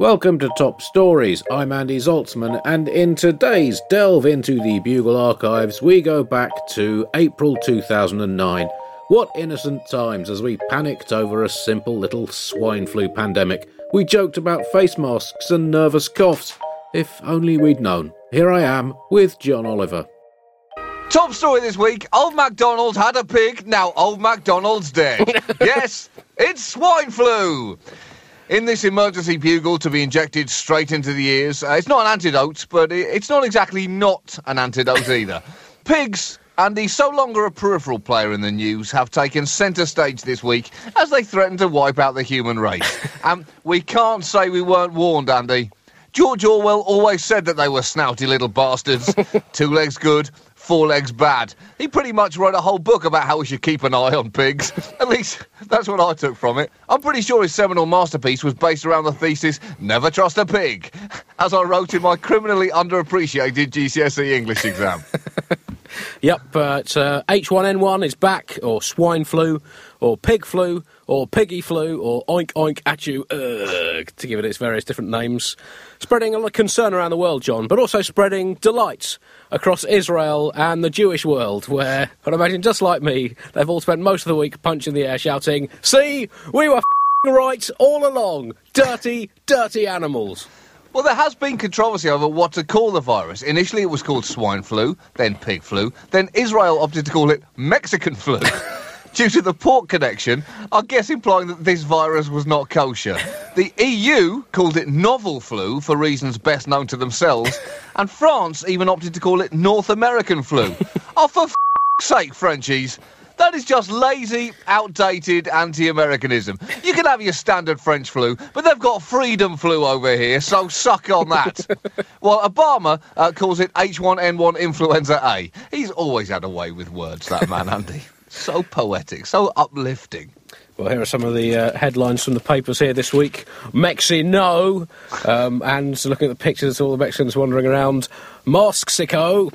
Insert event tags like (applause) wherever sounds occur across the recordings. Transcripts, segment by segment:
Welcome to Top Stories. I'm Andy Zaltzman, and in today's delve into the Bugle archives, we go back to April 2009. What innocent times as we panicked over a simple little swine flu pandemic. We joked about face masks and nervous coughs. If only we'd known. Here I am with John Oliver. Top story this week Old MacDonald had a pig, now Old MacDonald's dead. (laughs) yes, it's swine flu. In this emergency bugle to be injected straight into the ears, uh, it's not an antidote, but it, it's not exactly not an antidote (laughs) either. Pigs and the so longer a peripheral player in the news have taken centre stage this week as they threaten to wipe out the human race. and (laughs) we can't say we weren't warned, Andy. George Orwell always said that they were snouty little bastards. (laughs) Two legs good, four legs bad. He pretty much wrote a whole book about how we should keep an eye on pigs. (laughs) At least that's what I took from it. I'm pretty sure his seminal masterpiece was based around the thesis never trust a pig, (laughs) as I wrote in my criminally underappreciated GCSE English exam. (laughs) Yep, uh, it's uh, H1N1 is back, or swine flu, or pig flu, or piggy flu, or oink oink at you, ugh, to give it its various different names. Spreading a lot of concern around the world, John, but also spreading delight across Israel and the Jewish world, where, I'd imagine, just like me, they've all spent most of the week punching the air shouting, See, we were right all along! Dirty, dirty animals! Well, there has been controversy over what to call the virus. Initially, it was called swine flu, then pig flu, then Israel opted to call it Mexican flu. (laughs) Due to the port connection, I guess implying that this virus was not kosher. The EU called it novel flu for reasons best known to themselves, and France even opted to call it North American flu. (laughs) oh, for f- sake, Frenchies. That is just lazy, outdated anti-Americanism. You can have your standard French flu, but they've got freedom flu over here, so suck on that. (laughs) well, Obama uh, calls it H1N1 influenza A. He's always had a way with words, that man, Andy. So poetic, so uplifting. Well, here are some of the uh, headlines from the papers here this week. Mexi no, um, and looking at the pictures, of all the Mexicans wandering around. Mosxico,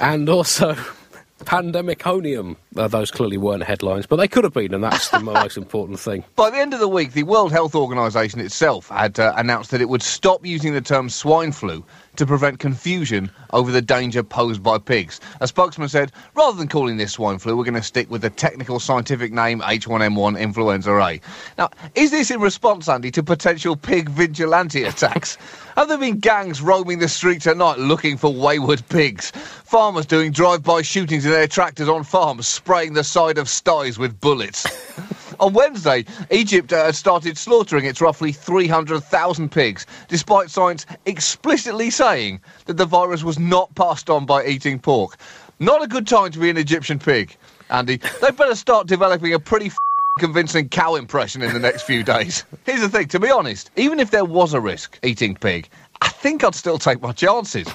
and also (laughs) Pandemiconium. Uh, those clearly weren't headlines, but they could have been, and that's the most (laughs) important thing. By the end of the week, the World Health Organization itself had uh, announced that it would stop using the term swine flu to prevent confusion over the danger posed by pigs. A spokesman said, rather than calling this swine flu, we're going to stick with the technical scientific name H1N1 influenza A. Now, is this in response, Andy, to potential pig vigilante attacks? (laughs) Have there been gangs roaming the streets at night looking for wayward pigs? Farmers doing drive-by shootings in their tractors on farms, spraying the side of sties with bullets. (laughs) On Wednesday, Egypt uh, started slaughtering its roughly 300,000 pigs, despite science explicitly saying that the virus was not passed on by eating pork. Not a good time to be an Egyptian pig, Andy. They better start developing a pretty convincing cow impression in the next few days. (laughs) Here's the thing, to be honest, even if there was a risk eating pig, I think I'd still take my chances.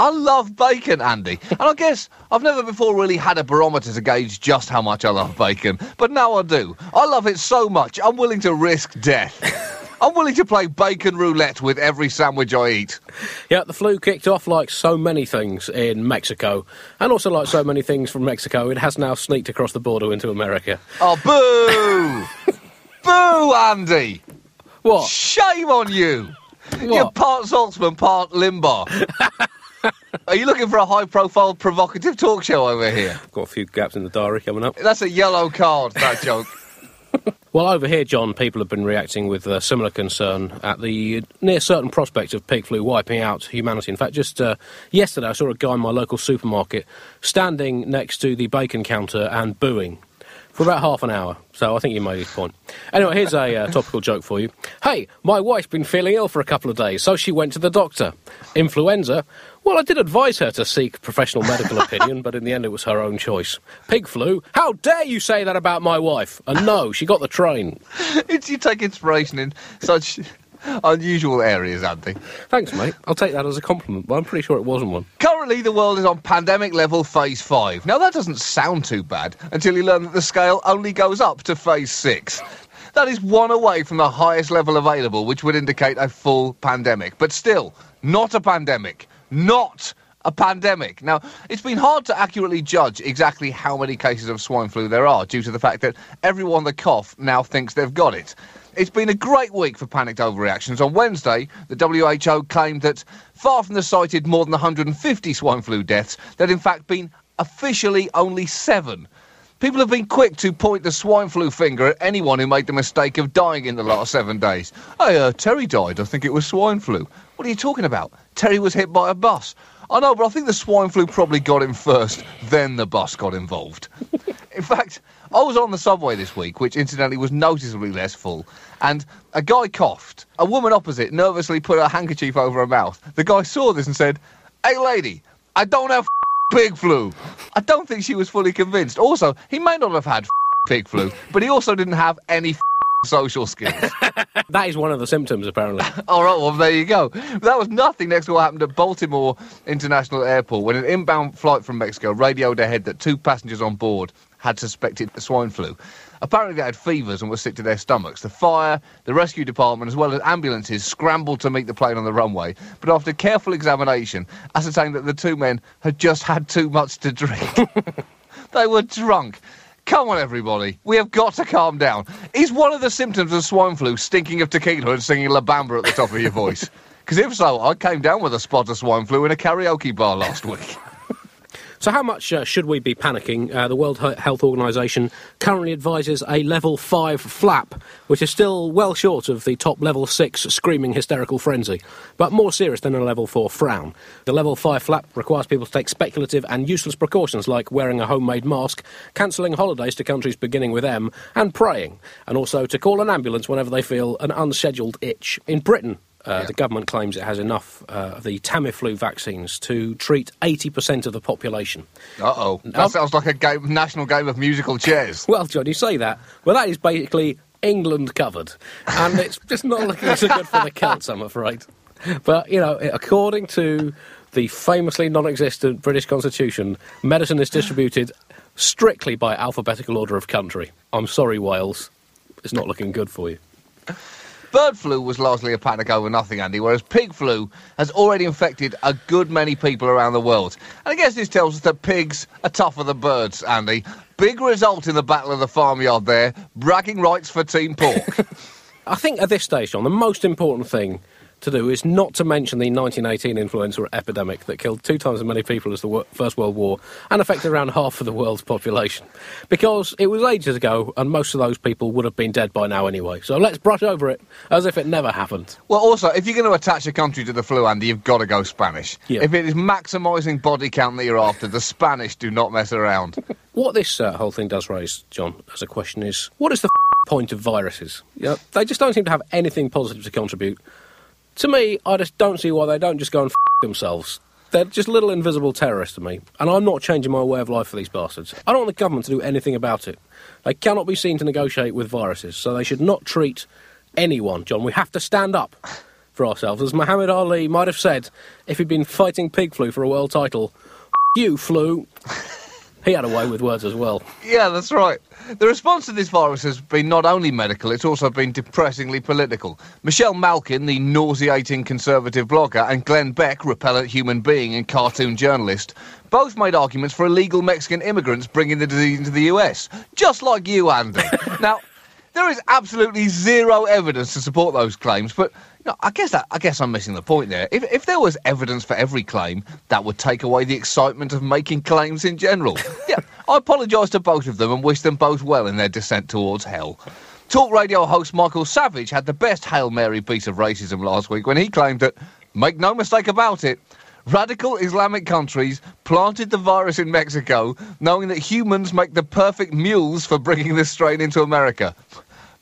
I love bacon, Andy. And I guess I've never before really had a barometer to gauge just how much I love bacon. But now I do. I love it so much, I'm willing to risk death. (laughs) I'm willing to play bacon roulette with every sandwich I eat. Yeah, the flu kicked off like so many things in Mexico, and also like so many things from Mexico, it has now sneaked across the border into America. Oh, boo! (laughs) boo, Andy! What? Shame on you! You're part Zaltzman, part Limbaugh. Are you looking for a high profile, provocative talk show over here? Got a few gaps in the diary coming up. That's a yellow card, that (laughs) joke. Well, over here, John, people have been reacting with uh, similar concern at the near certain prospect of pig flu wiping out humanity. In fact, just uh, yesterday, I saw a guy in my local supermarket standing next to the bacon counter and booing for about half an hour. So I think you made his point. Anyway, here's a uh, topical joke for you. Hey, my wife's been feeling ill for a couple of days, so she went to the doctor. Influenza? Well, I did advise her to seek professional medical (laughs) opinion, but in the end it was her own choice. Pig flu? How dare you say that about my wife? And no, she got the train. (laughs) It's, you take inspiration in such (laughs) unusual areas, Andy. Thanks, mate. I'll take that as a compliment, but I'm pretty sure it wasn't one. Currently, the world is on pandemic level phase five. Now, that doesn't sound too bad until you learn that the scale only goes up to phase six. That is one away from the highest level available, which would indicate a full pandemic. But still, not a pandemic. Not a pandemic. Now, it's been hard to accurately judge exactly how many cases of swine flu there are due to the fact that everyone that cough now thinks they've got it. It's been a great week for panicked overreactions. On Wednesday, the WHO claimed that far from the cited more than 150 swine flu deaths, there'd in fact been officially only seven. People have been quick to point the swine flu finger at anyone who made the mistake of dying in the last seven days. Hey, uh, Terry died. I think it was swine flu. What are you talking about? Terry was hit by a bus. I know, but I think the swine flu probably got him first, then the bus got involved. (laughs) In fact, I was on the subway this week, which incidentally was noticeably less full, and a guy coughed. A woman opposite nervously put her handkerchief over her mouth. The guy saw this and said, Hey lady, I don't have (laughs) pig flu. I don't think she was fully convinced. Also, he may not have had (laughs) pig flu, but he also didn't have any (laughs) social skills. That is one of the symptoms, apparently. (laughs) All right, well, there you go. That was nothing next to what happened at Baltimore International Airport when an inbound flight from Mexico radioed ahead that two passengers on board had suspected swine flu. Apparently, they had fevers and were sick to their stomachs. The fire, the rescue department, as well as ambulances scrambled to meet the plane on the runway, but after careful examination, ascertained that the two men had just had too much to drink. (laughs) they were drunk. Come on, everybody. We have got to calm down. Is one of the symptoms of swine flu stinking of tequila and singing La Bamba at the top of your voice? (laughs) Because if so, I came down with a spot of swine flu in a karaoke bar last week. So, how much uh, should we be panicking? Uh, the World Health Organization currently advises a level 5 flap, which is still well short of the top level 6 screaming hysterical frenzy, but more serious than a level 4 frown. The level 5 flap requires people to take speculative and useless precautions like wearing a homemade mask, cancelling holidays to countries beginning with M, and praying, and also to call an ambulance whenever they feel an unscheduled itch. In Britain, Uh, The government claims it has enough uh, of the Tamiflu vaccines to treat 80% of the population. Uh oh. That Um, sounds like a game, national game of musical chairs. (laughs) Well, John, you say that, Well, that is basically England covered. And it's (laughs) just not looking so good for the Celts, I'm afraid. But, you know, according to the famously non existent British Constitution, medicine is distributed strictly by alphabetical order of country. I'm sorry, Wales. It's not looking good for you. (laughs) Bird flu was largely a panic over nothing, Andy, whereas pig flu has already infected a good many people around the world. And I guess this tells us that pigs are tougher than birds, Andy. Big result in the Battle of the Farmyard there. Bragging rights for Team Pork. (laughs) I think at this stage, John, the most important thing to do is not to mention the 1918 influenza epidemic that killed two times as many people as the First World War and affected around half of the world's population. Because it was ages ago, and most of those people would have been dead by now anyway. So let's brush over it as if it never happened. well, also, if you're going to attach a country to the flu, Andy, you've got to go Spanish. Yeah. If it is maximising body count that you're after, the Spanish do not mess around. (laughs) What this uh, whole thing does raise, John, as a question is what is the point of viruses? You know, they just don't seem to have anything positive to contribute. To me, I just don't see why they don't just go and themselves. They're just little invisible terrorists to me, and I'm not changing my way of life for these bastards. I don't want the government to do anything about it. They cannot be seen to negotiate with viruses, so they should not treat anyone, John. We have to stand up for ourselves. As Muhammad Ali might have said if he'd been fighting pig flu for a world title, you flu. He had a way with words as well. Yeah, that's right. The response to this virus has been not only medical, it's also been depressingly political. Michelle Malkin, the nauseating conservative blogger, and Glenn Beck, repellent human being and cartoon journalist, both made arguments for illegal Mexican immigrants bringing the disease into the US. Just like you, Andy. (laughs) now, there is absolutely zero evidence to support those claims, but know, I guess that I guess I'm missing the point there. If if there was evidence for every claim, that would take away the excitement of making claims in general. (laughs) yeah, I apologise to both of them and wish them both well in their descent towards hell. Talk radio host Michael Savage had the best Hail Mary piece of racism last week when he claimed that, make no mistake about it, radical Islamic countries planted the virus in Mexico knowing that humans make the perfect mules for bringing this strain into America.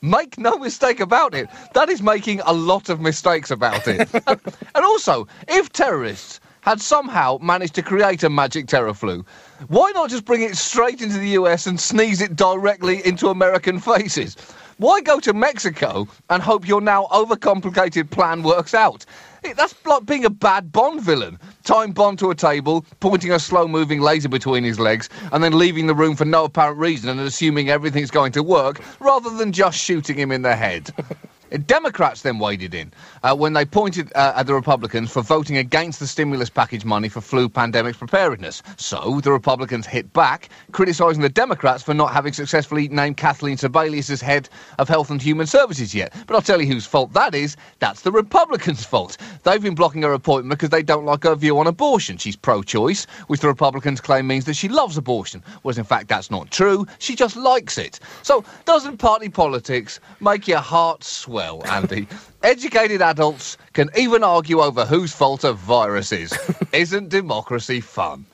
Make no mistake about it. That is making a lot of mistakes about it. (laughs) and also, if terrorists had somehow managed to create a magic terror flu, why not just bring it straight into the US and sneeze it directly into American faces? Why go to Mexico and hope your now overcomplicated plan works out? That's like being a bad Bond villain. Tying Bond to a table, pointing a slow moving laser between his legs, and then leaving the room for no apparent reason and assuming everything's going to work, rather than just shooting him in the head. (laughs) Democrats then waded in uh, when they pointed uh, at the Republicans for voting against the stimulus package money for flu pandemic preparedness. So the Republicans hit back, criticising the Democrats for not having successfully named Kathleen Sebelius as head of Health and Human Services yet. But I'll tell you whose fault that is. That's the Republicans' fault. They've been blocking her appointment because they don't like her view on abortion. She's pro-choice, which the Republicans claim means that she loves abortion, whereas in fact that's not true. She just likes it. So doesn't party politics make your heart swell, Andy? Educated adults can even argue over whose fault a virus is. (laughs) Isn't democracy fun?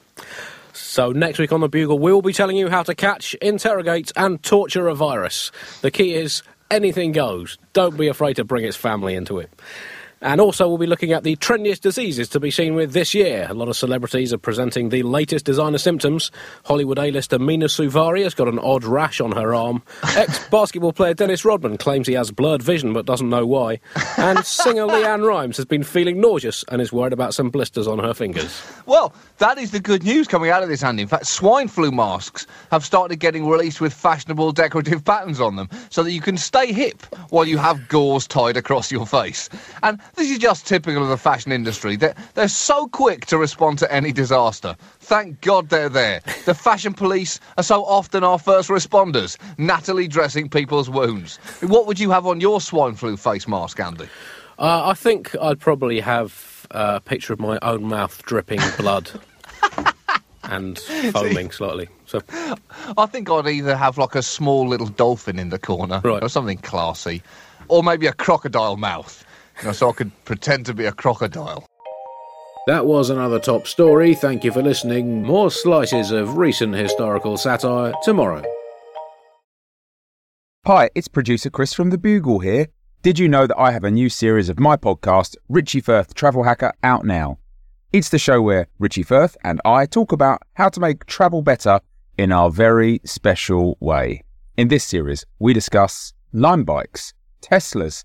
So, next week on The Bugle, we will be telling you how to catch, interrogate, and torture a virus. The key is anything goes. Don't be afraid to bring its family into it. And also, we'll be looking at the trendiest diseases to be seen with this year. A lot of celebrities are presenting the latest designer symptoms. Hollywood A-lister Mina Suvari has got an odd rash on her arm. (laughs) Ex-basketball player Dennis Rodman claims he has blurred vision but doesn't know why. (laughs) And singer LeAnn Rimes has been feeling nauseous and is worried about some blisters on her fingers. Well, that is the good news coming out of this, Andy. In fact, swine flu masks have started getting released with fashionable decorative patterns on them so that you can stay hip while you have gauze tied across your face. And this is just typical of the fashion industry. They're, they're so quick to respond to any disaster. Thank God they're there. The fashion police are so often our first responders, nattily dressing people's wounds. What would you have on your swine flu face mask, Andy? Uh, I think I'd probably have a picture of my own mouth dripping (laughs) blood and (laughs) foaming slightly. So, I think I'd either have like a small little dolphin in the corner, Right. or something classy, or maybe a crocodile mouth, you know, so I could pretend to be a crocodile. That was another top story. Thank you for listening. More slices of recent historical satire tomorrow. Hi, it's producer Chris from The Bugle here. Did you know that I have a new series of my podcast, Richie Firth Travel Hacker, out now? It's the show where Richie Firth and I talk about how to make travel better in our very special way. In this series, we discuss Lime bikes, Teslas,